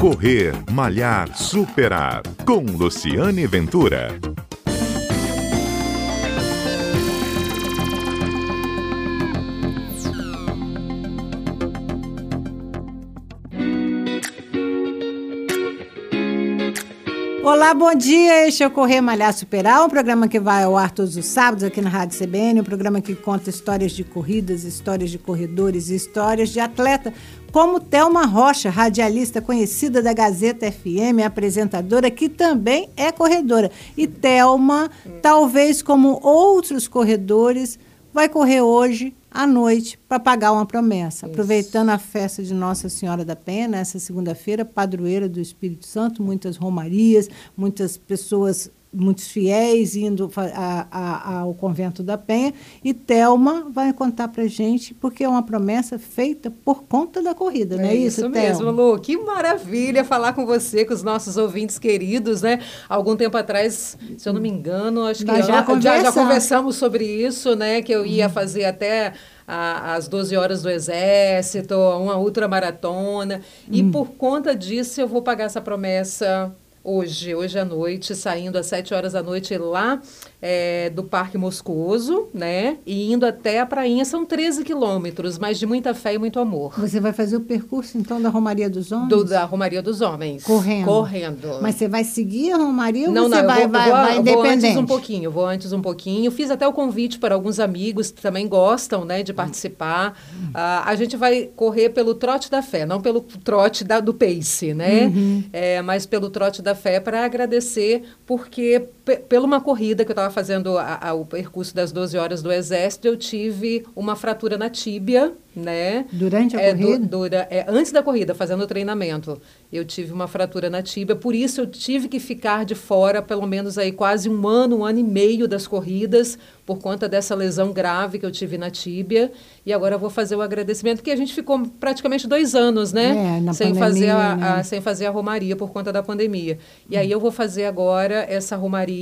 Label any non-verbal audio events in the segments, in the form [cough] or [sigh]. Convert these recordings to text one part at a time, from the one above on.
Correr, Malhar, Superar. Com Luciane Ventura. Olá, bom dia. Este é o Correr Malhar Superar, um programa que vai ao ar todos os sábados aqui na Rádio CBN, um programa que conta histórias de corridas, histórias de corredores histórias de atleta, como Thelma Rocha, radialista conhecida da Gazeta FM, apresentadora que também é corredora. E Thelma, talvez como outros corredores, vai correr hoje à noite para pagar uma promessa. Isso. Aproveitando a festa de Nossa Senhora da Penha, nessa segunda-feira, padroeira do Espírito Santo, muitas romarias, muitas pessoas muitos fiéis indo a, a, ao convento da Penha. E Telma vai contar para gente, porque é uma promessa feita por conta da corrida, não é, é isso, isso mesmo, Lu. Que maravilha falar com você, com os nossos ouvintes queridos, né? Algum tempo atrás, se eu não me engano, acho que já, já, já, conversamos sobre isso, né? Que eu ia fazer até às 12 horas do Exército, uma ultramaratona. E hum. por conta disso, eu vou pagar essa promessa hoje, hoje à noite, saindo às 7 horas da noite lá é, do Parque Moscoso, né? E indo até a prainha, são 13 quilômetros, mas de muita fé e muito amor. Você vai fazer o percurso, então, da Romaria dos Homens? Do, da Romaria dos Homens. Correndo. Correndo. Mas você vai seguir a Romaria ou não, você não, vai, vou, vai, vou, vai independente? Vou antes um pouquinho, vou antes um pouquinho. Fiz até o convite para alguns amigos que também gostam, né, de participar. Uhum. Uh, a gente vai correr pelo trote da fé, não pelo trote da, do pace, né? Uhum. É, mas pelo trote da fé para agradecer, porque pela uma corrida que eu estava fazendo a, a, o percurso das 12 horas do Exército, eu tive uma fratura na tíbia, né? Durante a é, corrida? Du, dura, é, antes da corrida, fazendo o treinamento, eu tive uma fratura na tíbia, por isso eu tive que ficar de fora pelo menos aí quase um ano, um ano e meio das corridas, por conta dessa lesão grave que eu tive na tíbia. E agora eu vou fazer o agradecimento, porque a gente ficou praticamente dois anos, né? É, sem, pandemia, fazer a, né? a, sem fazer a romaria por conta da pandemia. E hum. aí eu vou fazer agora essa romaria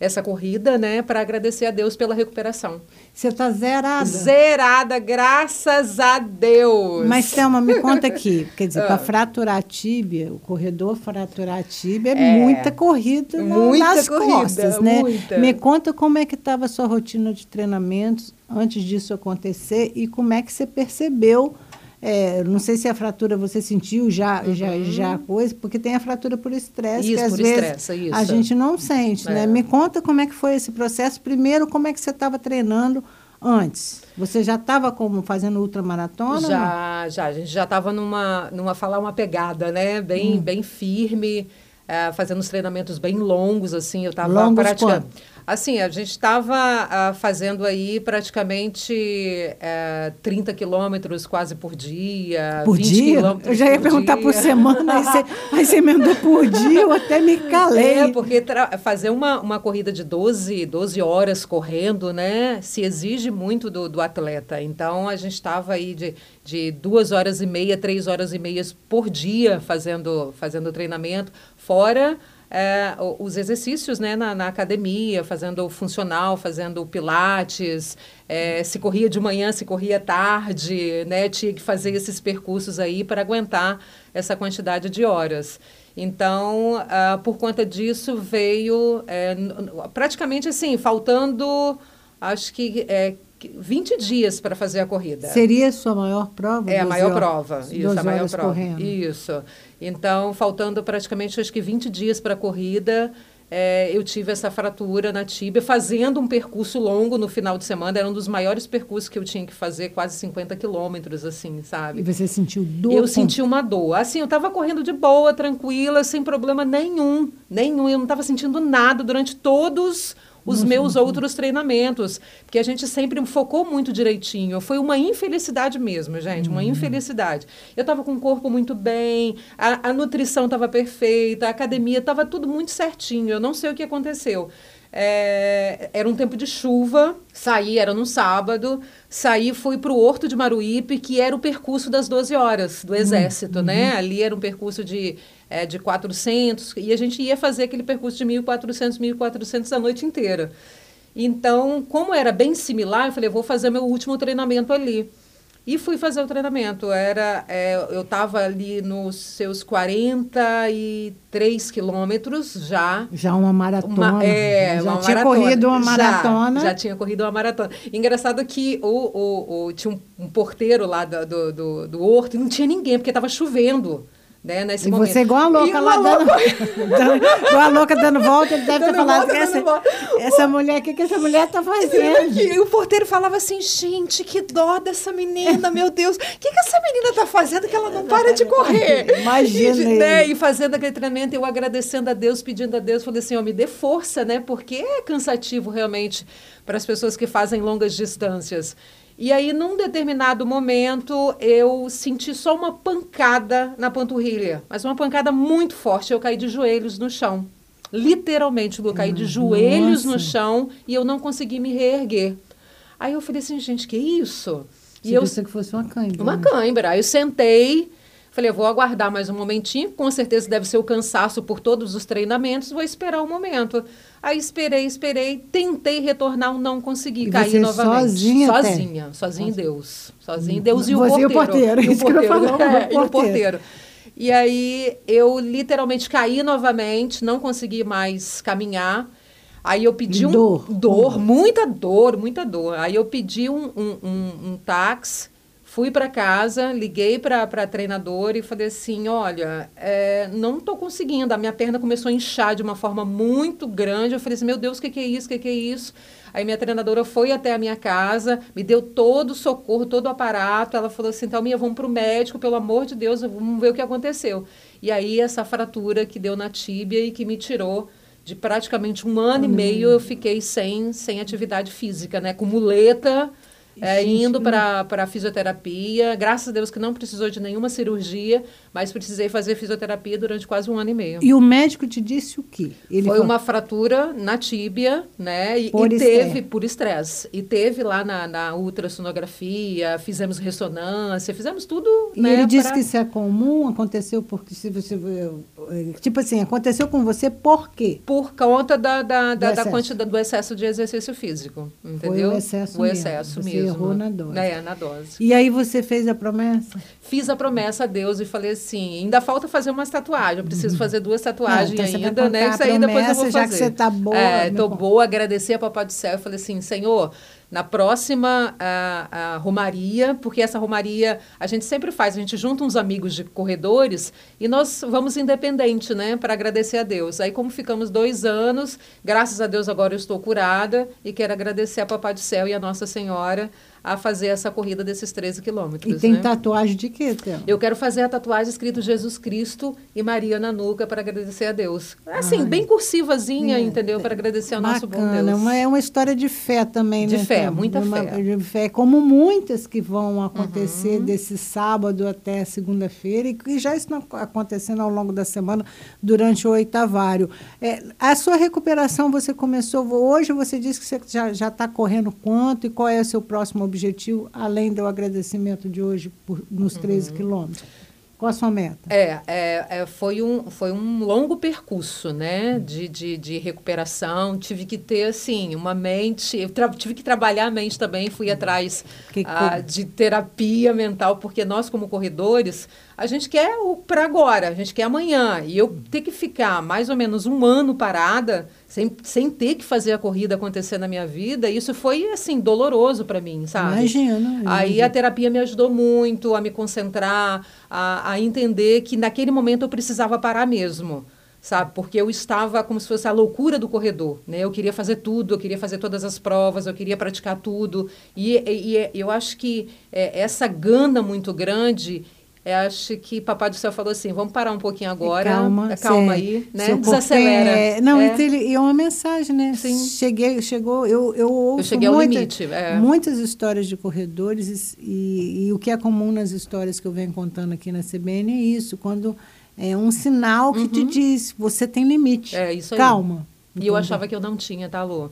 essa corrida, né, para agradecer a Deus pela recuperação. Você está zerada? Zerada, graças a Deus. Mas, Selma, me [laughs] conta aqui. Quer dizer, para ah. fraturar a tíbia, o corredor fraturar a tíbia, é, é muita corrida muita nas corrida, costas, né? Muita. Me conta como é que estava a sua rotina de treinamentos antes disso acontecer e como é que você percebeu é, não sei se a fratura você sentiu já, uhum. já, já coisa, porque tem a fratura por estresse, que às vezes isso. a gente não sente, né? é. né? Me conta como é que foi esse processo. Primeiro, como é que você estava treinando antes? Você já estava como fazendo ultramaratona? Já, já. A gente já estava numa, numa falar uma pegada, né? Bem, hum. bem firme. É, fazendo os treinamentos bem longos, assim, eu estava praticando. Assim, a gente estava uh, ah, fazendo aí praticamente uh, eh, 30 quilômetros quase por dia. Por dia? Eu já ia perguntar dia. por semana, aí você, aí você emendou por dia, eu até me calei. É, porque fazer uma, uma corrida de 12, 12 horas correndo, né, se exige muito do, do atleta. Então, a gente estava aí de, de duas horas e meia, três horas e meias por dia fazendo, fazendo treinamento, fora é, os exercícios né, na, na, academia, fazendo funcional, fazendo pilates, é, se corria de manhã, se corria tarde, né, tinha que fazer esses percursos aí para aguentar essa quantidade de horas. Então, uh, por conta disso, veio é, praticamente assim, faltando, acho que é, 20 dias para fazer a corrida. Seria a sua maior prova? É a maior horas, prova. Isso, a maior prova. Correndo. Isso. Então, faltando praticamente acho que 20 dias para a corrida, é, eu tive essa fratura na tíbia, fazendo um percurso longo no final de semana. Era um dos maiores percursos que eu tinha que fazer, quase 50 quilômetros, assim, sabe? E você sentiu dor? Eu senti uma dor. Assim, eu estava correndo de boa, tranquila, sem problema nenhum. Nenhum. Eu não estava sentindo nada durante todos os meus outros treinamentos, porque a gente sempre focou muito direitinho. Foi uma infelicidade mesmo, gente, uma uhum. infelicidade. Eu estava com o corpo muito bem, a, a nutrição estava perfeita, a academia estava tudo muito certinho. Eu não sei o que aconteceu. É, era um tempo de chuva, saí, era no sábado, saí, fui para o Horto de Maruípe, que era o percurso das 12 horas do Exército, né? uhum. né? Ali era um percurso de é, de 400, e a gente ia fazer aquele percurso de 1.400, 1.400 a noite inteira. Então, como era bem similar, eu falei, vou fazer meu último treinamento ali. E fui fazer o treinamento. Era, é, eu estava ali nos seus 43 quilômetros já. Já uma maratona. Uma, é, já uma tinha maratona. corrido uma maratona. Já, já, tinha corrido uma maratona. Engraçado que o, o, o tinha um, um, porteiro lá do, do, do, do horto e não tinha ninguém, porque estava chovendo. Né, nesse e momento. você igual a louca lá dando, [laughs] dando, igual a louca dando volta, ele deve dando ter falado volta, essa, essa mulher, o que, que essa mulher está fazendo? E o porteiro falava assim, gente, que dó dessa menina, meu Deus, o que, que essa menina está fazendo que ela não para de correr? Imagina. E, né, e fazendo aquele treinamento, eu agradecendo a Deus, pedindo a Deus, falei assim, ó, me dê força, né? Porque é cansativo realmente para as pessoas que fazem longas distâncias. E aí, num determinado momento, eu senti só uma pancada na panturrilha, mas uma pancada muito forte. Eu caí de joelhos no chão. Literalmente, eu caí de joelhos no chão e eu não consegui me reerguer. Aí eu falei assim, gente, que isso? Você e eu que fosse uma cãibra. Uma né? cãibra. Aí eu sentei, falei, eu vou aguardar mais um momentinho, com certeza deve ser o cansaço por todos os treinamentos, vou esperar um momento. Aí esperei, esperei, tentei retornar, não consegui, e caí novamente. Sozinha? Sozinha, até? sozinha em Deus. Sozinha em Deus e o porteiro. E o porteiro, [laughs] e o porteiro. Falar, é, e o porteiro. E aí eu literalmente caí novamente, não consegui mais caminhar. Aí eu pedi um. Dor. Dor, muita dor, muita dor. Aí eu pedi um, um, um, um táxi Fui para casa, liguei para a treinadora e falei assim: olha, é, não estou conseguindo. A minha perna começou a inchar de uma forma muito grande. Eu falei assim: meu Deus, o que, que é isso? O que, que é isso? Aí minha treinadora foi até a minha casa, me deu todo o socorro, todo o aparato. Ela falou assim: Thalminha, vamos para o médico, pelo amor de Deus, vamos ver o que aconteceu. E aí essa fratura que deu na tíbia e que me tirou de praticamente um ano hum. e meio, eu fiquei sem, sem atividade física, né? Com muleta é, indo para a fisioterapia. Graças a Deus que não precisou de nenhuma cirurgia, mas precisei fazer fisioterapia durante quase um ano e meio. E o médico te disse o quê? Ele foi uma fratura na tíbia, né? E, por e teve por estresse. E teve lá na, na ultrassonografia, fizemos ressonância, fizemos tudo. E né, ele disse pra... que isso é comum, aconteceu porque se você. Tipo assim, aconteceu com você por quê? Por conta da, da, da, da quantidade do excesso de exercício físico. Entendeu? Foi o excesso o mesmo. excesso mesmo. Errou na dose. É, na dose. E aí você fez a promessa? Fiz a promessa a Deus e falei assim: ainda falta fazer umas tatuagens. Eu preciso uhum. fazer duas tatuagens Não, então ainda, né? Isso aí depois eu vou fazer. Já que você está boa. É, tô boa, agradecer a Papai do Céu. Eu falei assim, Senhor, na próxima a, a, romaria, porque essa romaria a gente sempre faz, a gente junta uns amigos de corredores e nós vamos independente, né, para agradecer a Deus. Aí, como ficamos dois anos, graças a Deus agora eu estou curada e quero agradecer a Papai do Céu e a Nossa Senhora a fazer essa corrida desses 13 quilômetros. E tem né? tatuagem de quê, Théo? Eu quero fazer a tatuagem escrito Jesus Cristo e Maria na nuca para agradecer a Deus. Assim, Ai. bem cursivazinha, é, entendeu? Para agradecer ao nosso bom Deus. Uma, é uma história de fé também, de né? De fé, muita uma, fé. De fé, como muitas que vão acontecer uhum. desse sábado até segunda-feira e que já estão acontecendo ao longo da semana durante o oitavário. É, a sua recuperação, você começou hoje, você disse que você já está correndo quanto e qual é o seu próximo objetivo, além do agradecimento de hoje por, nos 13 uhum. quilômetros? Qual a sua meta? É, é, é, foi, um, foi um longo percurso, né, de, de, de recuperação. Tive que ter, assim, uma mente... tive que trabalhar a mente também. Fui atrás que, ah, de terapia mental, porque nós, como corredores, a gente quer o para agora, a gente quer amanhã. E eu ter que ficar mais ou menos um ano parada sem, sem ter que fazer a corrida acontecer na minha vida, isso foi, assim, doloroso para mim, sabe? Imagina. Aí a terapia me ajudou muito a me concentrar, a, a entender que naquele momento eu precisava parar mesmo sabe? Porque eu estava como se fosse a loucura do corredor, né? Eu queria fazer tudo, eu queria fazer todas as provas, eu queria praticar tudo. E, e, e eu acho que é, essa gana muito grande eu acho que Papai do Céu falou assim: vamos parar um pouquinho agora. Calma, calma aí, né? Desacelera. É, não, é. Ele, é uma mensagem, né? Sim. Cheguei, chegou, eu, eu ouço eu cheguei ao muita, limite, é. muitas histórias de corredores e, e, o que é comum nas histórias que eu venho contando aqui na CBN é isso, quando é um sinal que uhum. te diz, você tem limite. É isso aí. Calma. E eu achava que eu não tinha, tá, Lu?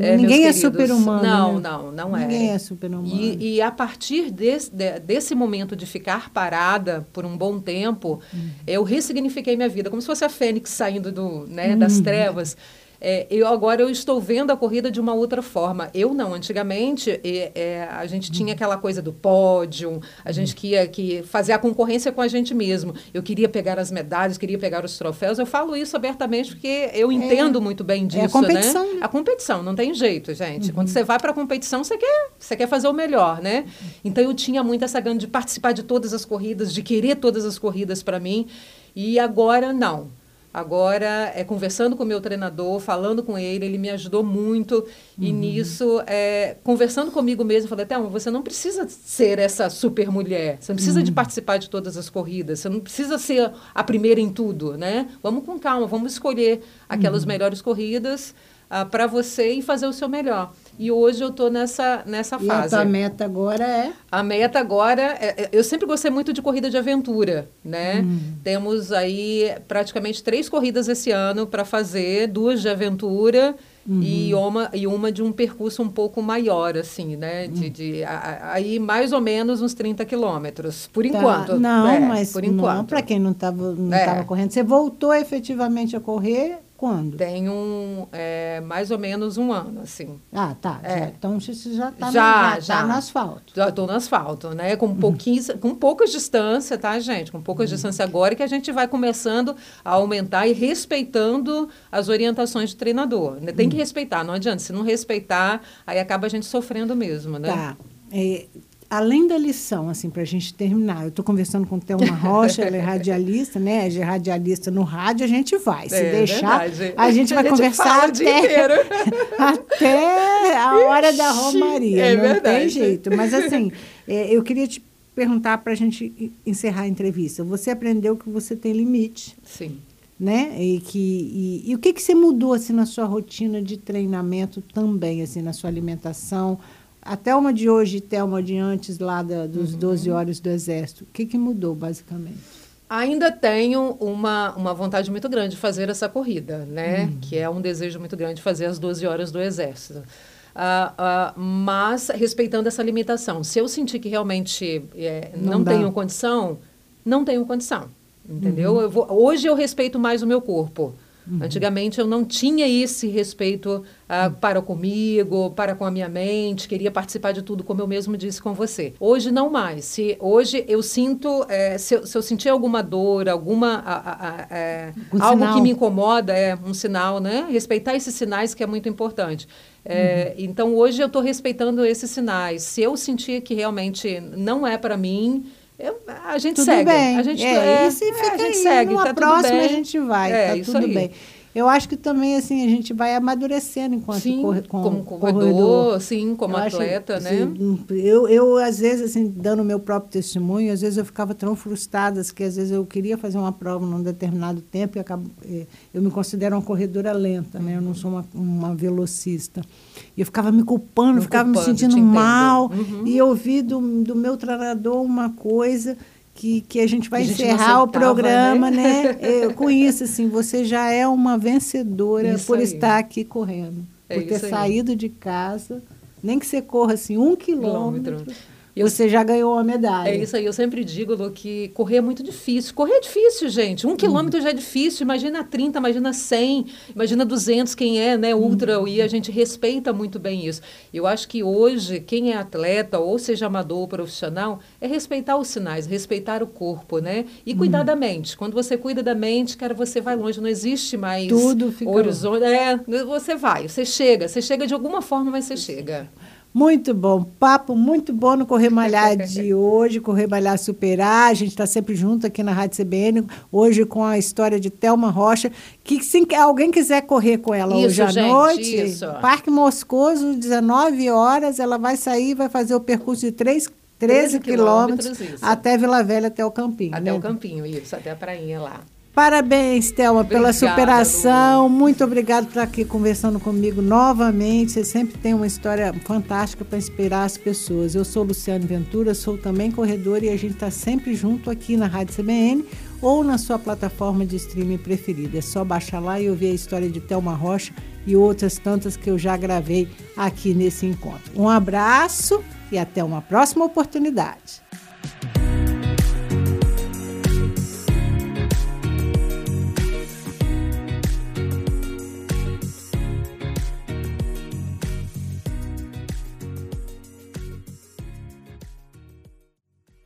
É, é, ninguém é super-humano. Não, né? não, não é. Ninguém é super-humano. E, e, a partir desse, de, desse momento de ficar parada por um bom tempo, hum. eu ressignifiquei minha vida, como se fosse a fênix saindo do, né, hum. das trevas. É, eu agora eu estou vendo a corrida de uma outra forma. Eu não, antigamente é, é, a gente tinha aquela coisa do pódio, a gente queria que fazer a concorrência com a gente mesmo. Eu queria pegar as medalhas, queria pegar os troféus. Eu falo isso abertamente porque eu entendo muito bem disso, é a competição, né? né? A competição, não tem jeito, gente. Quando você vai para a competição, você quer, você quer fazer o melhor, né? Então eu tinha muito essa gana de participar de todas as corridas, de querer todas as corridas para mim. E agora não. Agora, é conversando com o meu treinador, falando com ele, ele me ajudou muito. E nisso, é, conversando comigo mesmo, eu falei, Thelma, você não precisa ser essa super mulher. Você não precisa de participar de todas as corridas. Você não precisa ser a primeira em tudo, né? Vamos com calma, vamos escolher aquelas melhores corridas ah, para você e fazer o seu melhor. E hoje eu estou nessa, nessa E a fase. tua meta agora é? A meta agora, é, é- eu sempre gostei muito de corrida de aventura, né? Temos aí praticamente três corridas esse ano para fazer, duas de aventura e, uma, e uma de um percurso um pouco maior, assim, né? De, de, a- a- aí mais ou menos uns 30 quilômetros, por Tá. enquanto. Não, É, mas por enquanto. para quem não estava não É. tava correndo. Você voltou efetivamente a correr quando? Tem um, é, mais ou menos um ano, assim. Ah, tá. É. já- então você já está Já, no, já. tá no asfalto. Já estou no asfalto, né? Com, pouquinhos, com poucas distância, tá, gente? Com poucas distância agora que a gente vai começando a aumentar e respeitando as orientações do treinador. né? Tem que respeitar, não adianta. Se não respeitar, aí acaba a gente sofrendo mesmo, né? Tá. É, além da lição, assim, para a gente terminar, eu estou conversando com Thelma [laughs] Rocha, ela é radialista, né? É radialista no rádio, a gente vai. Se É deixar, verdade. a gente vai A gente conversar o até, [laughs] até a hora da Romaria. É não tem verdade. jeito. Mas, assim, [laughs] é, eu queria te perguntar para a gente encerrar a entrevista. Você aprendeu que você tem limite Sim. né? E que e, e o que que você mudou assim na sua rotina de treinamento também, assim, na sua alimentação? A Thelma de hoje e Thelma de antes lá da, dos Uhum. 12 horas do exército. O que que mudou basicamente? Ainda tenho uma, uma vontade muito grande de fazer essa corrida, né? Que é um desejo muito grande de fazer as 12 horas do Exército. Ah, ah, mas respeitando essa limitação. Se eu sentir que realmente é, Não não, tenho condição, não tenho condição. Entendeu? Eu vou- hoje eu respeito mais o meu corpo. Antigamente eu não tinha esse respeito ah, para comigo, para com a minha mente, queria participar de tudo, como eu mesmo disse com você. Hoje não mais. Se hoje eu sinto, eh, se, eu, se eu sentir alguma dor, alguma a- a- a- Um algo sinal. que me incomoda, é um sinal, né? Respeitar esses sinais que é muito importante. Eh, Uhum. Então hoje eu estou respeitando esses sinais. Se eu sentir que realmente não é para mim eu- a gente Tudo segue. bem. A gente, é, é, e se é, fica a gente aí, segue. numa tá tudo próxima bem. a gente vai, É, tá tudo aí. bem. Eu acho que também assim a gente vai amadurecendo enquanto Sim, corre, com, como corredor, sim, como Eu acho, atleta, né? assim, eu, eu, às vezes, assim, dando meu próprio testemunho, às vezes eu ficava tão frustrada, que às vezes eu queria fazer uma prova num determinado tempo e acabo, eu me considero uma corredora lenta, né? Eu não sou uma, uma velocista. E eu ficava me culpando, Me ficava culpando, me sentindo mal. Uhum. E eu ouvi do, do meu treinador uma coisa que, que a gente vai a gente encerrar o aceitava, programa, né? né? [laughs] Eu, com isso, assim, você já é uma vencedora Isso por aí. estar aqui correndo. É por ter aí. saído de casa, nem que você corra assim um quilômetro, Quilômetro. Eu- você já ganhou uma medalha. É isso aí, eu sempre digo, Lu, que correr é muito difícil. Correr é difícil, gente. Um quilômetro já é difícil. Imagina 30, imagina 100, imagina 200, quem é, né, ultra. E a gente respeita muito bem isso. Eu acho que hoje, quem é atleta, ou seja amador ou profissional, é respeitar os sinais, respeitar o corpo, né? E cuidar da mente. Quando você cuida da mente, cara, você vai longe. Não existe mais Tudo fica- horizonte. É, você vai, você chega. Você chega de alguma forma, mas você chega. Muito bom, papo muito bom no Correr Malhar [laughs] de hoje, Correr Malhar Superar. A gente está sempre junto aqui na Rádio CBN, hoje com a história de Thelma Rocha. Que se alguém quiser correr com ela Isso, hoje à gente, noite, isso. Parque Moscoso, 19 horas, ela vai sair e vai fazer o percurso de 3, 13 13 quilômetros quilômetros, até Vila Velha, até o Campinho. Até né? o campinho, isso, até a prainha lá. Parabéns, Thelma, pela superação. Muito obrigado por estar aqui conversando comigo novamente. Você sempre tem uma história fantástica para inspirar as pessoas. Eu sou Luciane Ventura, sou também corredora e a gente está sempre junto aqui na Rádio CBN ou na sua plataforma de streaming preferida. É só baixar lá e ouvir a história de Thelma Rocha e outras tantas que eu já gravei aqui nesse encontro. Um abraço e até uma próxima oportunidade.